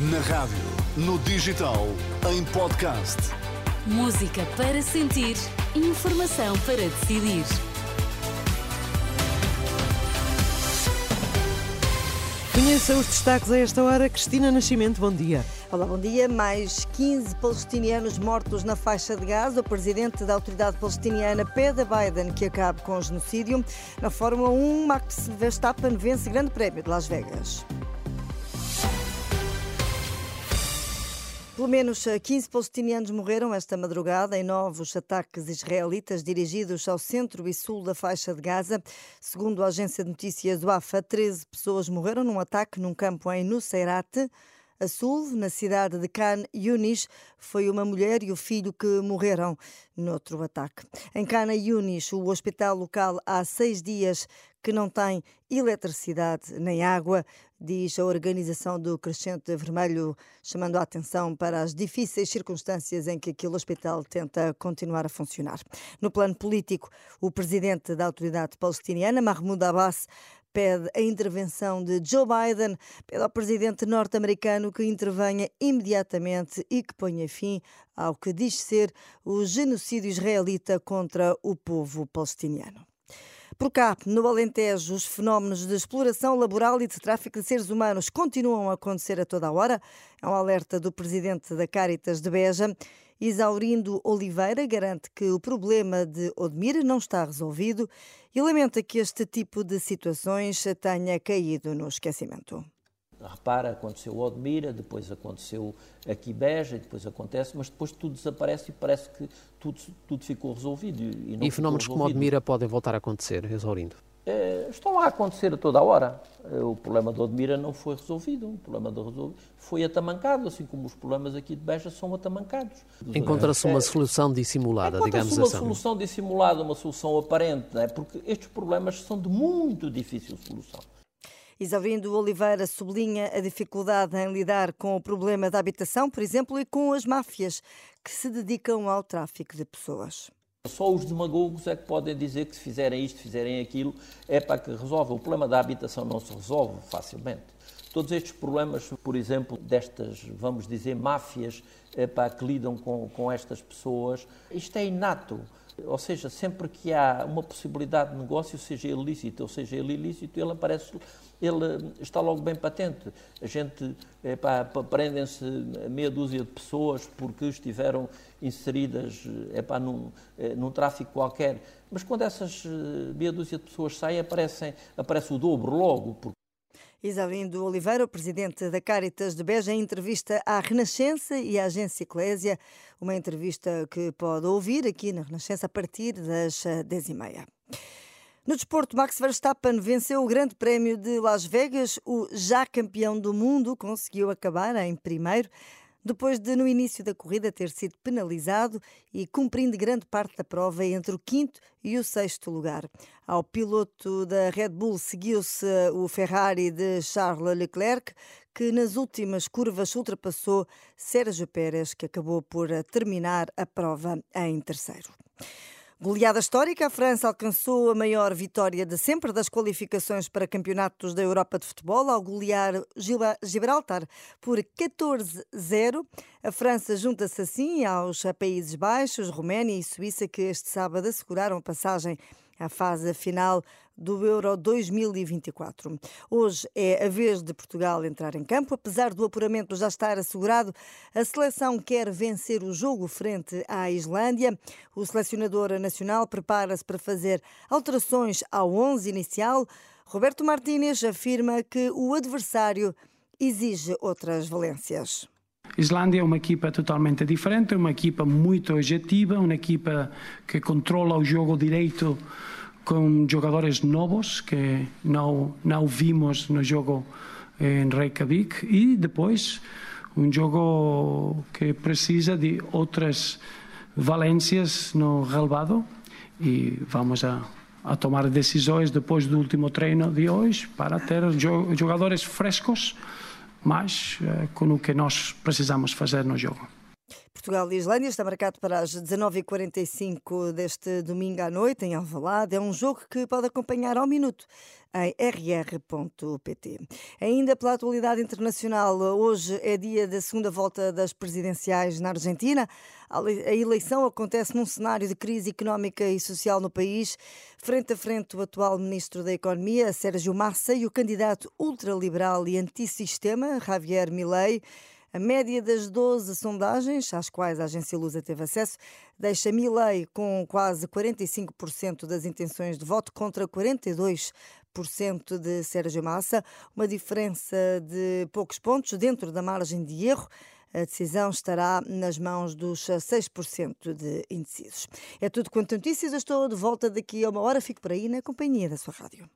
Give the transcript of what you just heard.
Na rádio, no digital, em podcast. Música para sentir, informação para decidir. Conheça os destaques a esta hora. Cristina Nascimento, bom dia. Olá, bom dia. Mais 15 palestinianos mortos na faixa de Gaza. O presidente da autoridade palestiniana pede a Biden que acabe com o genocídio. Na Fórmula 1, Max Verstappen vence Grande Prémio de Las Vegas. Pelo menos 15 palestinianos morreram esta madrugada em novos ataques israelitas dirigidos ao centro e sul da faixa de Gaza. Segundo a agência de notícias UAFA, 13 pessoas morreram num ataque num campo em Nuseirat. A sul, na cidade de Khan Yunis, foi uma mulher e o filho que morreram noutro ataque. Em Khan Yunis, o hospital local há seis dias que não tem eletricidade nem água, diz a organização do Crescente Vermelho, chamando a atenção para as difíceis circunstâncias em que aquele hospital tenta continuar a funcionar. No plano político, o presidente da autoridade palestiniana, Mahmoud Abbas, pede a intervenção de Joe Biden, pede ao presidente norte-americano que intervenha imediatamente e que ponha fim ao que diz ser o genocídio israelita contra o povo palestiniano. Por cá, no Alentejo, os fenómenos de exploração laboral e de tráfico de seres humanos continuam a acontecer a toda a hora. É um alerta do presidente da Caritas de Beja. Isaurindo Oliveira garante que o problema de Odmir não está resolvido e lamenta que este tipo de situações tenha caído no esquecimento. Repara, aconteceu Odmira, depois aconteceu aqui Beja, depois acontece, mas depois tudo desaparece e parece que tudo, tudo ficou resolvido. E, e fenómenos como Odmira podem voltar a acontecer, Exaurindo? É, estão a acontecer a toda a hora. Eh, o problema de Odmira não foi resolvido, o problema de foi atamancado, assim como os problemas aqui de Beja são atamancados. Encontra-se uma solução dissimulada, digamos assim. uma solução dissimulada, uma solução aparente, não é? porque estes problemas são de muito difícil solução. Isaurindo Oliveira sublinha a dificuldade em lidar com o problema da habitação, por exemplo, e com as máfias que se dedicam ao tráfico de pessoas. Só os demagogos é que podem dizer que se fizerem isto, fizerem aquilo, é para que resolva. O problema da habitação não se resolve facilmente. Todos estes problemas, por exemplo, destas, vamos dizer, máfias é, para que lidam com, com estas pessoas, isto é inato. Ou seja, sempre que há uma possibilidade de negócio, seja ele lícito ou seja ele ilícito, ele aparece, ele está logo bem patente. A gente, é, prendem-se meia dúzia de pessoas porque estiveram inseridas é, pá, num, num tráfico qualquer. Mas quando essas meia dúzia de pessoas saem, aparecem, aparece o dobro logo, porque Isaurindo Oliveira, o presidente da Caritas de Beja, em entrevista à Renascença e à Agência Eclésia, uma entrevista que pode ouvir aqui na Renascença a partir das 10h30. No desporto, Max Verstappen venceu o Grande Prémio de Las Vegas. O já campeão do mundo conseguiu acabar em primeiro depois de, no início da corrida, ter sido penalizado e cumprindo grande parte da prova entre o quinto e o sexto lugar. Ao piloto da Red Bull seguiu-se o Ferrari de Charles Leclerc, que nas últimas curvas ultrapassou Sérgio Pérez, que acabou por terminar a prova em terceiro. Goleada histórica, a França alcançou a maior vitória de sempre das qualificações para campeonatos da Europa de futebol ao golear Gibraltar por 14-0. A França junta-se assim aos Países Baixos, Roménia e Suíça, que este sábado asseguraram passagem à fase final do Euro 2024. Hoje é a vez de Portugal entrar em campo. Apesar do apuramento já estar assegurado, a seleção quer vencer o jogo frente à Islândia. O selecionador nacional prepara-se para fazer alterações ao 11 inicial. Roberto Martínez afirma que o adversário exige outras valências. Islândia é uma equipa totalmente diferente, é uma equipa muito objetiva, uma equipa que controla o jogo direito com jogadores novos que não, não vimos no jogo em Reykjavik e depois um jogo que precisa de outras valências no relvado e vamos a, a tomar decisões depois do último treino de hoje para ter jogadores frescos, mas eh, com o que nós precisamos fazer no jogo. Portugal e Islândia está marcado para as 19h45 deste domingo à noite, em Alvalade. É um jogo que pode acompanhar ao minuto em rr.pt. Ainda pela atualidade internacional, hoje é dia da segunda volta das presidenciais na Argentina. A eleição acontece num cenário de crise económica e social no país. Frente a frente, o atual ministro da Economia, Sérgio Massa, e o candidato ultraliberal e antissistema, Javier Milei. A média das 12 sondagens, às quais a agência Lusa teve acesso, deixa Milley com quase 45% das intenções de voto contra 42% de Sérgio Massa, uma diferença de poucos pontos dentro da margem de erro. A decisão estará nas mãos dos 6% de indecisos. É tudo quanto notícias. Eu estou de volta daqui a uma hora. Fico por aí na companhia da sua rádio.